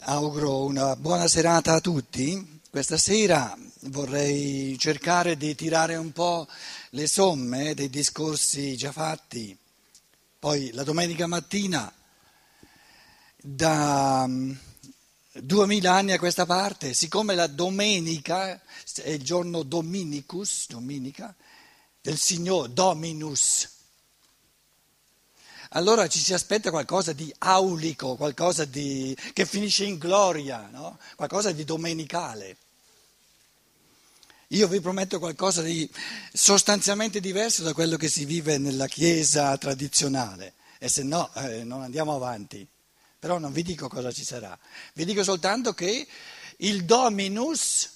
Auguro una buona serata a tutti. Questa sera vorrei cercare di tirare un po' le somme dei discorsi già fatti. Poi la domenica mattina, da mm, duemila anni a questa parte, siccome la domenica è il giorno Dominicus, dominica, del Signore, Dominus, allora ci si aspetta qualcosa di aulico, qualcosa di, che finisce in gloria, no? qualcosa di domenicale. Io vi prometto qualcosa di sostanzialmente diverso da quello che si vive nella Chiesa tradizionale, e se no eh, non andiamo avanti. Però non vi dico cosa ci sarà, vi dico soltanto che il Dominus,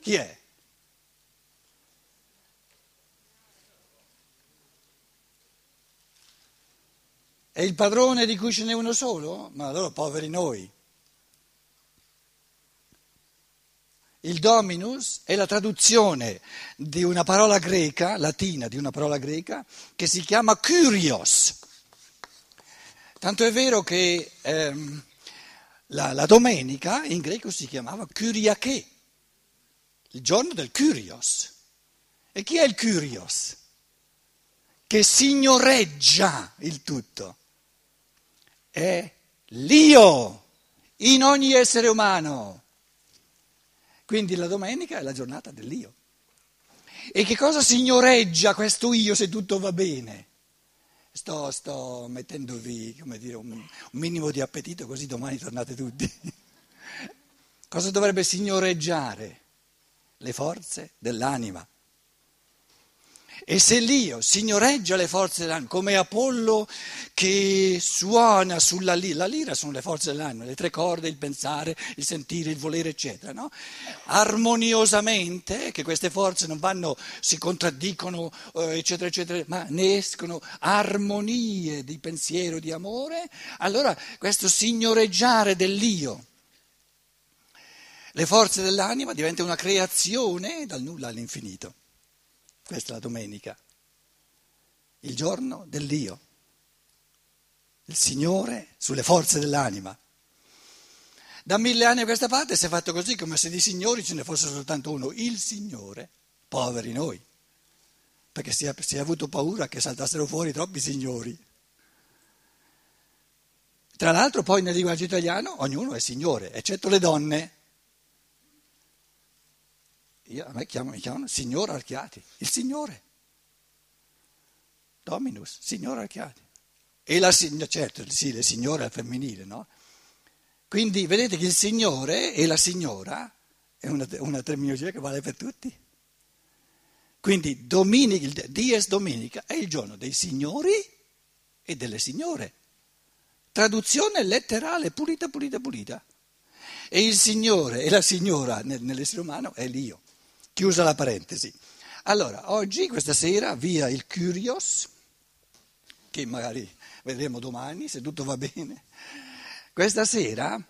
chi è? È il padrone di cui ce n'è uno solo? Ma allora poveri noi. Il dominus è la traduzione di una parola greca, latina, di una parola greca, che si chiama kyrios. Tanto è vero che ehm, la, la, domenica in greco si chiamava kyriake, il giorno del kyrios. E chi è il kyrios? Che signoreggia il tutto è l'io in ogni essere umano. Quindi la domenica è la giornata dell'io. E che cosa signoreggia questo io se tutto va bene? Sto, sto mettendovi dire, un, un minimo di appetito così domani tornate tutti. cosa dovrebbe signoreggiare? Le forze dell'anima. E se l'io signoreggia le forze dell'anima, come Apollo che suona sulla lira, la lira sono le forze dell'anima, le tre corde, il pensare, il sentire, il volere, eccetera, no? armoniosamente, che queste forze non vanno, si contraddicono, eh, eccetera, eccetera, ma ne escono armonie di pensiero, di amore, allora questo signoreggiare dell'io, le forze dell'anima diventa una creazione dal nulla all'infinito. Questa è la domenica, il giorno dell'io, il Signore sulle forze dell'anima. Da mille anni a questa parte si è fatto così come se di signori ce ne fosse soltanto uno, il Signore, poveri noi, perché si è, si è avuto paura che saltassero fuori troppi signori. Tra l'altro poi nel linguaggio italiano ognuno è signore, eccetto le donne. Io, a me chiamano, mi chiamano signor Archiati, il Signore. Dominus, signor Archiati. E la signora, certo, sì, le signore al femminile, no? Quindi vedete che il Signore e la signora è una, una terminologia che vale per tutti. Quindi dominica, il Dies Dominica è il giorno dei signori e delle signore. Traduzione letterale, pulita, pulita, pulita. E il Signore e la signora nell'essere umano è l'io. Chiusa la parentesi. Allora, oggi, questa sera, via il Curios, che magari vedremo domani, se tutto va bene. Questa sera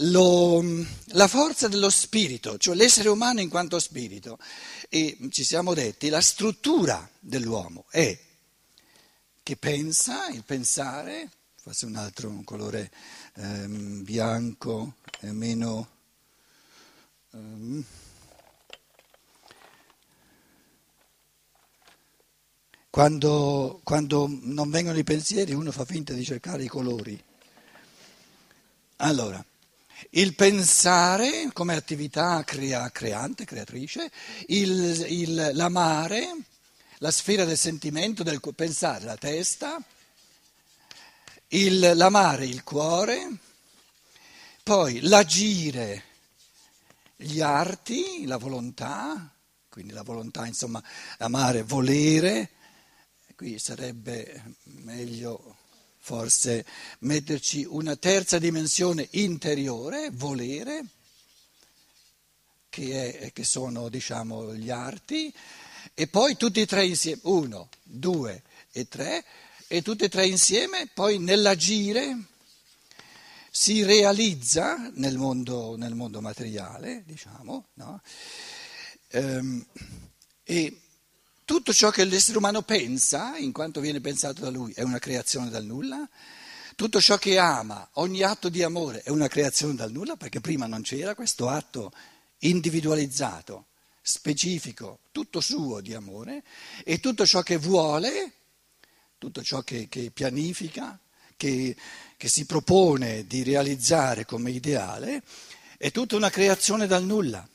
lo, la forza dello spirito, cioè l'essere umano in quanto spirito, e ci siamo detti, la struttura dell'uomo è che pensa, il pensare, forse un altro un colore ehm, bianco, meno Um, quando, quando non vengono i pensieri uno fa finta di cercare i colori. Allora, il pensare come attività crea, creante, creatrice, il, il, l'amare, la sfera del sentimento, del pensare, la testa, il, l'amare, il cuore, poi l'agire, gli arti, la volontà, quindi la volontà, insomma, amare, volere, qui sarebbe meglio forse metterci una terza dimensione interiore, volere, che, è, che sono diciamo gli arti, e poi tutti e tre insieme, uno, due e tre, e tutti e tre insieme, poi nell'agire si realizza nel mondo, nel mondo materiale, diciamo, no? ehm, e tutto ciò che l'essere umano pensa, in quanto viene pensato da lui, è una creazione dal nulla, Tutto ciò che ama, ogni atto di amore è una creazione dal nulla perché prima non c'era questo atto individualizzato, specifico, tutto suo di amore e tutto ciò che vuole, tutto ciò che, che pianifica, che, che si propone di realizzare come ideale, è tutta una creazione dal nulla.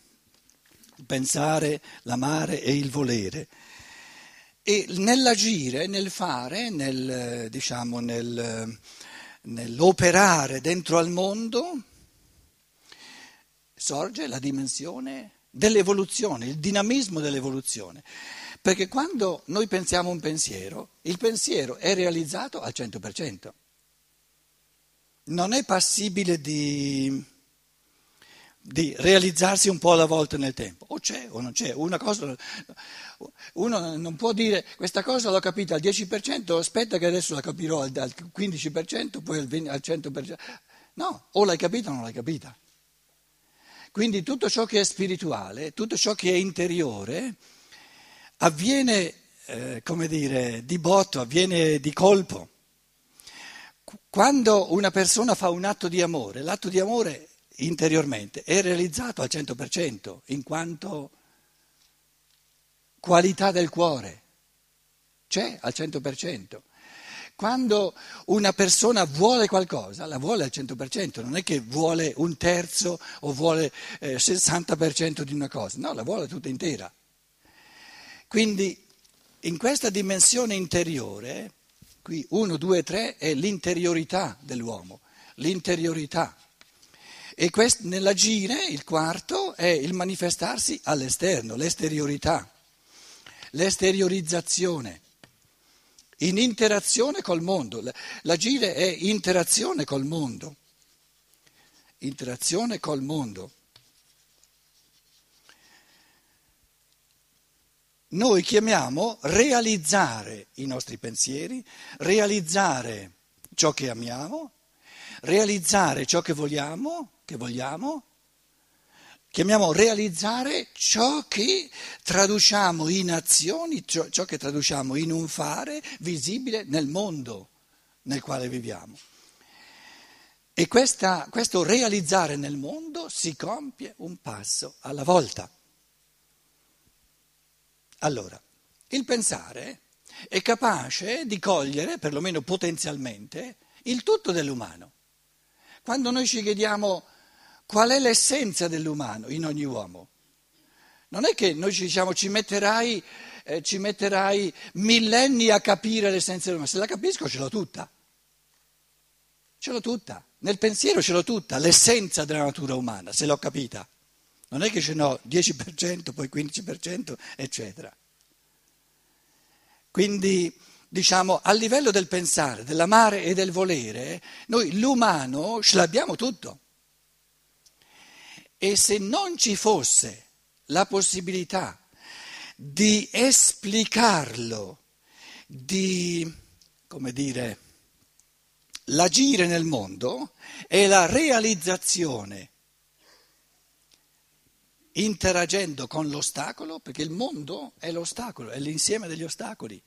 Il pensare, l'amare e il volere. E nell'agire, nel fare, nel, diciamo, nel, nell'operare dentro al mondo, sorge la dimensione dell'evoluzione, il dinamismo dell'evoluzione. Perché quando noi pensiamo un pensiero, il pensiero è realizzato al 100%. Non è passibile di, di realizzarsi un po' alla volta nel tempo. O c'è o non c'è. Una cosa, uno non può dire questa cosa l'ho capita al 10%, aspetta che adesso la capirò al 15%, poi al 100%. No, o l'hai capita o non l'hai capita. Quindi tutto ciò che è spirituale, tutto ciò che è interiore, avviene, eh, come dire, di botto, avviene di colpo. Quando una persona fa un atto di amore, l'atto di amore interiormente è realizzato al 100% in quanto qualità del cuore, c'è al 100%. Quando una persona vuole qualcosa, la vuole al 100%, non è che vuole un terzo o vuole il eh, 60% di una cosa, no, la vuole tutta intera. Quindi in questa dimensione interiore, qui 1, 2, 3 è l'interiorità dell'uomo, l'interiorità. E quest, nell'agire, il quarto, è il manifestarsi all'esterno, l'esteriorità, l'esteriorizzazione in interazione col mondo. L'agire è interazione col mondo. Interazione col mondo. Noi chiamiamo realizzare i nostri pensieri, realizzare ciò che amiamo, realizzare ciò che vogliamo, che vogliamo chiamiamo realizzare ciò che traduciamo in azioni, ciò, ciò, che traduciamo in un fare visibile nel mondo nel quale viviamo. E questa, questo realizzare nel mondo si compie un passo alla volta. Allora, il pensare è capace di cogliere, perlomeno potenzialmente, il tutto dell'umano. Quando noi ci chiediamo Qual è l'essenza dell'umano in ogni uomo? Non è che noi ci diciamo ci metterai, eh, ci metterai millenni a capire l'essenza dell'umano, se la capisco ce l'ho tutta. Ce l'ho tutta, nel pensiero ce l'ho tutta, l'essenza della natura umana, se l'ho capita. Non è che ce n'ho 10%, poi 15%, eccetera. Quindi, diciamo, a livello del pensare, dell'amare e del volere, noi l'umano ce l'abbiamo tutto. E se non ci fosse la possibilità di esplicarlo, di, come dire, l'agire nel mondo e la realizzazione interagendo con l'ostacolo, perché il mondo è l'ostacolo, è l'insieme degli ostacoli.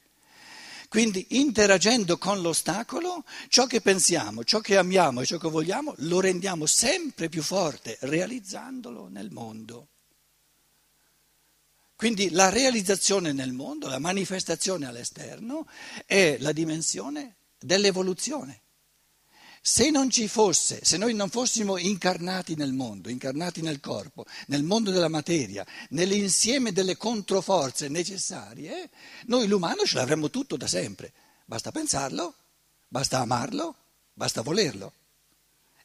Quindi interagendo con l'ostacolo, ciò che pensiamo, ciò che amiamo e ciò che vogliamo, lo rendiamo sempre più forte, realizzandolo nel mondo. Quindi la realizzazione nel mondo, la manifestazione all'esterno, è la dimensione dell'evoluzione. Se non ci fosse, se noi non fossimo incarnati nel mondo, incarnati nel corpo, nel mondo della materia, nell'insieme delle controforze necessarie, noi l'umano ce l'avremmo tutto da sempre. Basta pensarlo, basta amarlo, basta volerlo.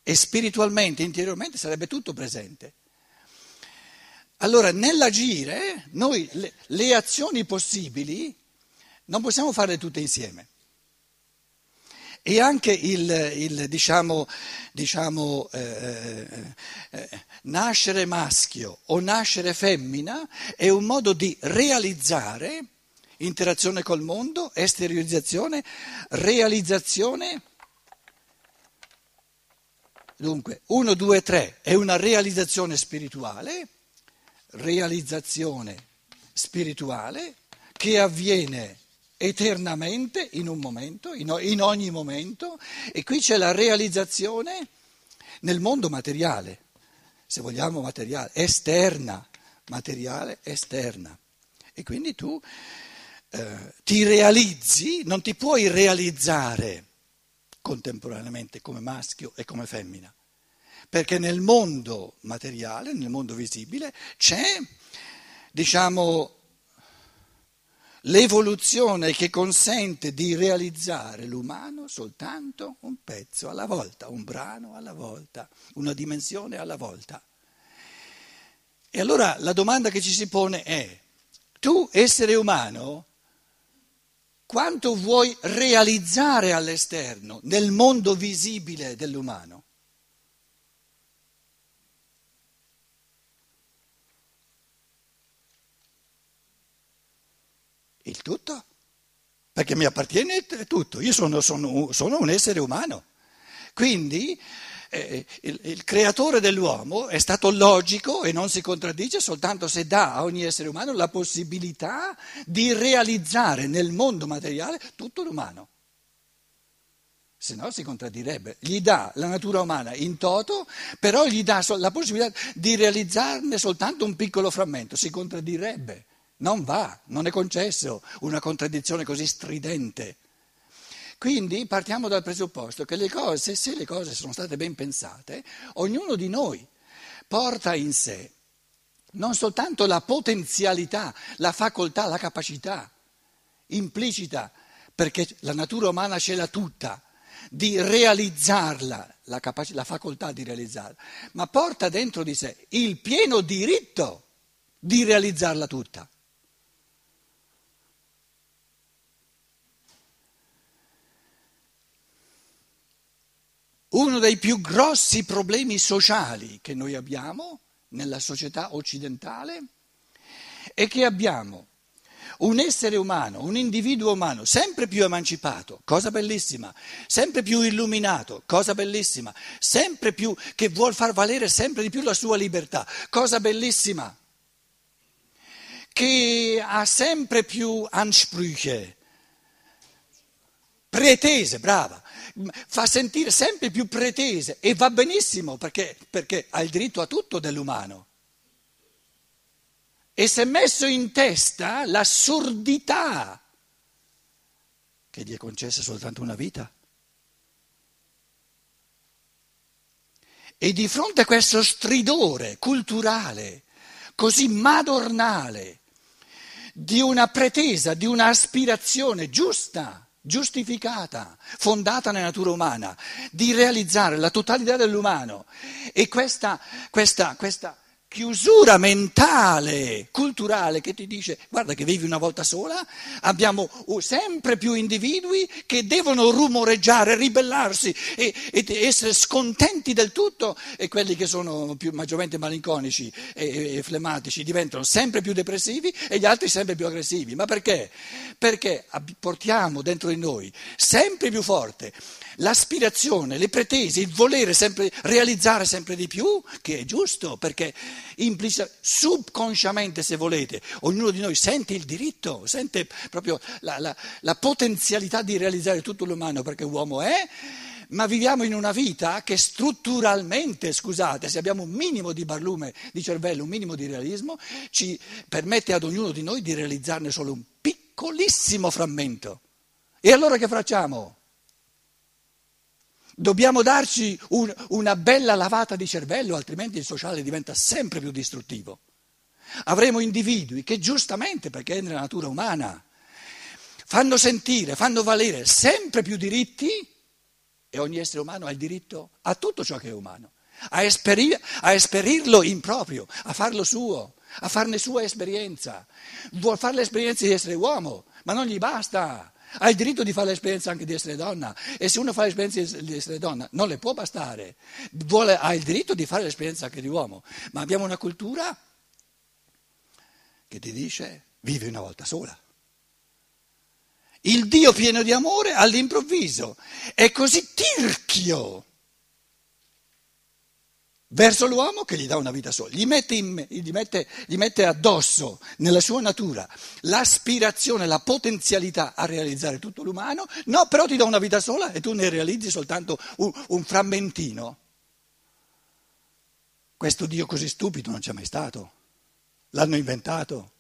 E spiritualmente, interiormente sarebbe tutto presente. Allora, nell'agire, noi le, le azioni possibili non possiamo farle tutte insieme. E anche il, il diciamo, diciamo eh, eh, eh, nascere maschio o nascere femmina è un modo di realizzare interazione col mondo, esteriorizzazione, realizzazione. Dunque, 1, 2, 3 è una realizzazione spirituale, realizzazione spirituale che avviene eternamente in un momento, in, ogni momento, e qui c'è la realizzazione nel mondo materiale, se vogliamo materiale, esterna, materiale esterna. E quindi tu eh, ti realizzi, non ti puoi realizzare contemporaneamente come maschio e come femmina, perché nel mondo materiale, nel mondo visibile, c'è, diciamo, l'evoluzione che consente di realizzare l'umano soltanto un pezzo alla volta, un brano alla volta, una dimensione alla volta. E allora la domanda che ci si pone è, tu essere umano, quanto vuoi realizzare all'esterno, nel mondo visibile dell'umano? Il tutto? Perché mi appartiene tutto, io sono, sono, sono un essere umano. Quindi eh, il, il, creatore dell'uomo è stato logico e non si contraddice soltanto se dà a ogni essere umano la possibilità di realizzare nel mondo materiale tutto l'umano. Se no si contraddirebbe. Gli dà la natura umana in toto, però gli dà la possibilità di realizzarne soltanto un piccolo frammento. Si contraddirebbe. Non va, non è concesso una contraddizione così stridente. Quindi partiamo dal presupposto che le cose, se le cose sono state ben pensate, ognuno di noi porta in sé non soltanto la potenzialità, la facoltà, la capacità implicita, perché la natura umana ce l'ha tutta, di realizzarla, la, capac- la facoltà di realizzarla, ma porta dentro di sé il pieno diritto di realizzarla tutta. Uno dei più grossi problemi sociali che noi abbiamo nella società occidentale è che abbiamo un essere umano, un individuo umano sempre più emancipato, cosa bellissima, sempre più illuminato, cosa bellissima, sempre più che vuol far valere sempre di più la sua libertà, cosa bellissima, che ha sempre più Ansprüche, pretese, brava, fa sentire sempre più pretese e va benissimo perché, perché ha il diritto a tutto dell'umano. E si è messo in testa l'assurdità che gli è concessa soltanto una vita. E di fronte a questo stridore culturale così madornale di una pretesa, di un'aspirazione giusta, giustificata, fondata nella natura umana, di realizzare la totalità dell'umano. E questa, questa, questa chiusura mentale, culturale che ti dice guarda che vivi una volta sola, abbiamo sempre più individui che devono rumoreggiare, ribellarsi e, e essere scontenti del tutto e quelli che sono più maggiormente malinconici e, e flematici diventano sempre più depressivi e gli altri sempre più aggressivi. Ma perché? Perché portiamo dentro di noi sempre più forte l'aspirazione, le pretese, il volere sempre realizzare sempre di più, che è giusto, perché implica, subconsciamente, se volete, ognuno di noi sente il diritto, sente proprio la, la, la potenzialità di realizzare tutto l'umano perché uomo è, ma viviamo in una vita che strutturalmente, scusate, se abbiamo un minimo di barlume di cervello, un minimo di realismo, ci permette ad ognuno di noi di realizzarne solo un piccolissimo frammento. E allora che facciamo? Dobbiamo darci un, una bella lavata di cervello, altrimenti il sociale diventa sempre più distruttivo. Avremo individui che giustamente, perché è nella natura umana, fanno sentire, fanno valere sempre più diritti e ogni essere umano ha il diritto a tutto ciò che è umano, a, esperir, a esperirlo in proprio, a farlo suo, a farne sua esperienza. Vuol fare l'esperienza di essere uomo, ma non gli basta. Ha il diritto di fare l'esperienza anche di essere donna. E se uno fa l'esperienza di essere donna non le può bastare, Vuole, ha il diritto di fare l'esperienza anche di uomo, ma abbiamo una cultura che ti dice vivi una volta sola. Il Dio pieno di amore all'improvviso è così tirchio verso l'uomo che gli dà una vita sola, gli mette, in, gli, mette, gli mette, addosso nella sua natura l'aspirazione, la potenzialità a realizzare tutto l'umano, no, però ti dà una vita sola e tu ne realizzi soltanto un, un frammentino. Questo Dio così stupido non c'è mai stato, l'hanno inventato.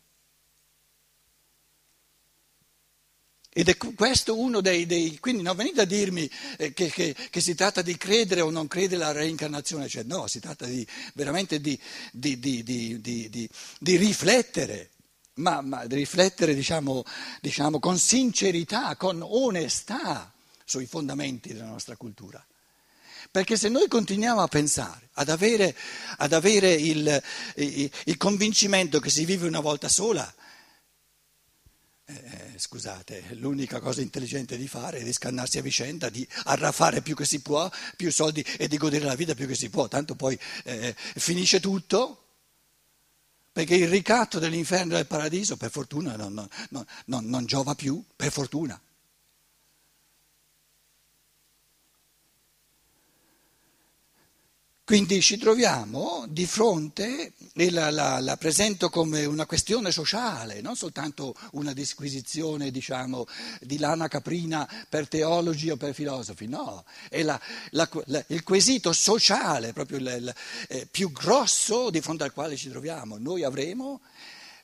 Ed è questo uno dei, dei, quindi non venite a dirmi eh, che, che, che, si tratta di credere o non credere alla reincarnazione, cioè no, si tratta di, veramente di, di, di riflettere, ma, ma riflettere diciamo, diciamo, con sincerità, con onestà sui fondamenti della nostra cultura. Perché se noi continuiamo a pensare, ad avere, ad avere il, il, il convincimento che si vive una volta sola, scusate, l'unica cosa intelligente di fare è di scannarsi a vicenda, di arraffare più che si può, più soldi e di godere la vita più che si può, tanto poi eh, finisce tutto. Perché il ricatto dell'inferno e del paradiso, per fortuna, non, non, non, non giova più, per fortuna. Quindi ci troviamo di fronte, la, la, la, presento come una questione sociale, non soltanto una disquisizione diciamo, di lana caprina per teologi o per filosofi, no, è la, il quesito sociale proprio il, eh, più grosso di fronte al quale ci troviamo. Noi avremo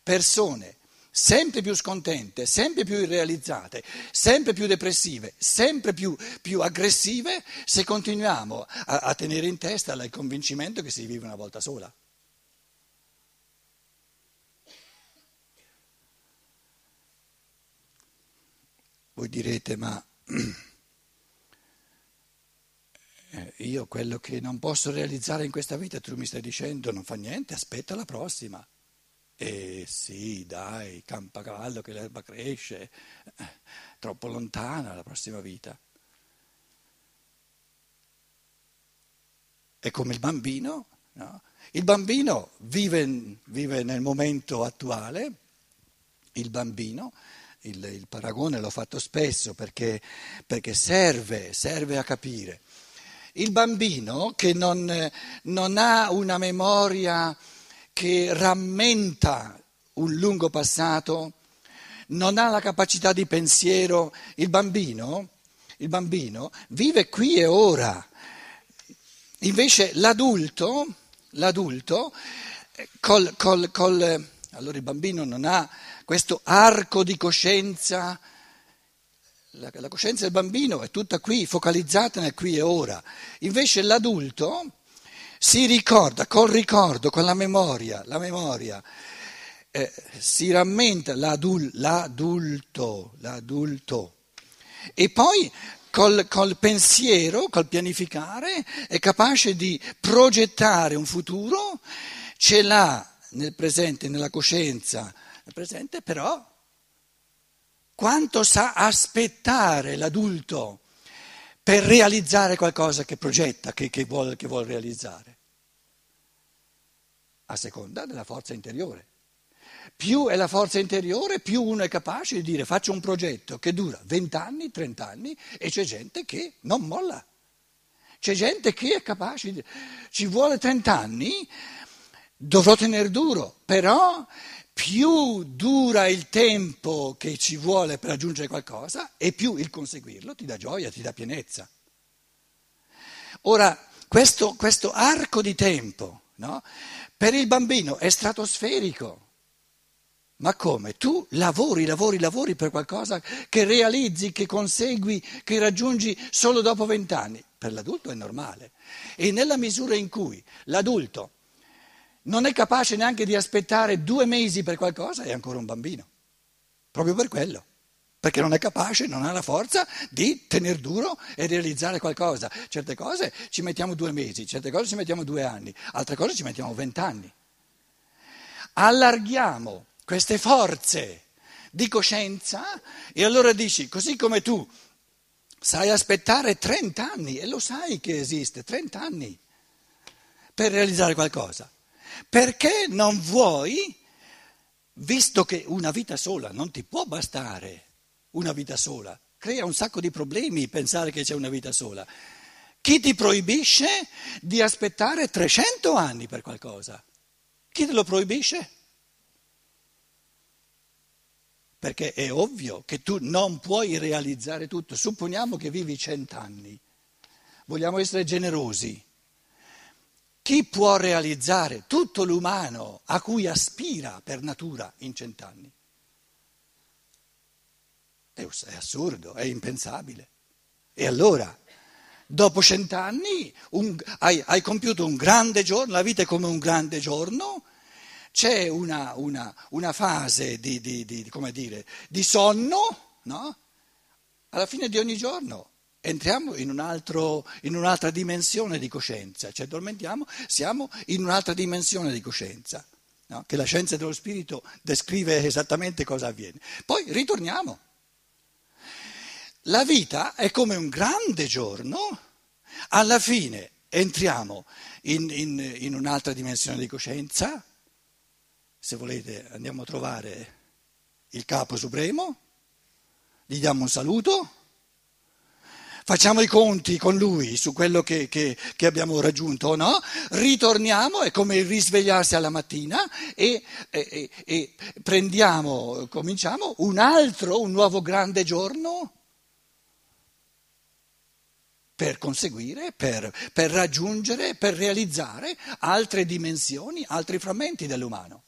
persone sempre più scontente, sempre più irrealizzate, sempre più depressive, sempre più, più aggressive, se continuiamo a, a tenere in testa il convincimento che si vive una volta sola. Voi direte, ma eh, io quello che non posso realizzare in questa vita, tu mi stai dicendo, non fa niente, aspetta la prossima. E sì, dai, campa cavallo che l'erba cresce, eh, troppo lontana la prossima vita. È come il bambino, no? Il bambino vive, vive, nel momento attuale, il bambino, il, il paragone l'ho fatto spesso perché, perché serve, serve, a capire. Il bambino che non, non ha una memoria che rammenta un lungo passato, non ha la capacità di pensiero, il bambino, il bambino vive qui e ora. Invece l'adulto, l'adulto col, col, col, allora il bambino non ha questo arco di coscienza, la, la coscienza del bambino è tutta qui, focalizzata nel qui e ora. Invece l'adulto si ricorda col ricordo, con la memoria, la memoria, eh, si rammenta l'adul, l'adulto, l'adulto. E poi col, col pensiero, col pianificare, è capace di progettare un futuro, ce l'ha nel presente, nella coscienza, nel presente, però quanto sa aspettare l'adulto per realizzare qualcosa che progetta, che, che, vuole, che vuole realizzare, a seconda della forza interiore. Più è la forza interiore, più uno è capace di dire faccio un progetto che dura 20 anni, 30 anni e c'è gente che non molla. C'è gente che è capace di dire ci vuole 30 anni, dovrò tenere duro, però più dura il tempo che ci vuole per raggiungere qualcosa e più il conseguirlo ti dà gioia, ti dà pienezza. Ora, questo, questo arco di tempo no, per il bambino è stratosferico. Ma come? Tu lavori, lavori, lavori per qualcosa che realizzi, che consegui, che raggiungi solo dopo vent'anni. Per l'adulto è normale. E nella misura in cui l'adulto non è capace neanche di aspettare due mesi per qualcosa, è ancora un bambino. Proprio per quello. Perché non è capace, non ha la forza di tenere duro e realizzare qualcosa. Certe cose ci mettiamo due mesi, certe cose ci mettiamo due anni, altre cose ci mettiamo vent'anni. Allarghiamo queste forze di coscienza e allora dici, così come tu sai aspettare 30 anni, e lo sai che esiste, 30 anni per realizzare qualcosa. Perché non vuoi, visto che una vita sola non ti può bastare, una vita sola, crea un sacco di problemi pensare che c'è una vita sola, Chi ti proibisce di aspettare 300 anni per qualcosa? Chi te lo proibisce? Perché è ovvio che tu non puoi realizzare tutto. Supponiamo che vivi cent'anni. Vogliamo essere generosi. Chi può realizzare tutto l'umano a cui aspira per natura in cent'anni? È assurdo, è impensabile. E allora, dopo cent'anni, hai, hai compiuto un grande giorno, la vita è come un grande giorno, c'è una, una, una fase di, di, di, dire, di, sonno, no? alla fine di ogni giorno entriamo in, un altro, in, un'altra dimensione di coscienza, ci addormentiamo, siamo in un'altra dimensione di coscienza, no? che la scienza dello spirito descrive esattamente cosa avviene. Poi ritorniamo. La vita è come un grande giorno, alla fine entriamo in, in, in un'altra dimensione di coscienza, se volete andiamo a trovare il capo supremo, gli diamo un saluto, facciamo i conti con lui su quello che, che, che abbiamo raggiunto o no, ritorniamo, è come risvegliarsi alla mattina e, e, e prendiamo, cominciamo un altro, un nuovo grande giorno per conseguire, per, per raggiungere, per realizzare altre dimensioni, altri frammenti dell'umano.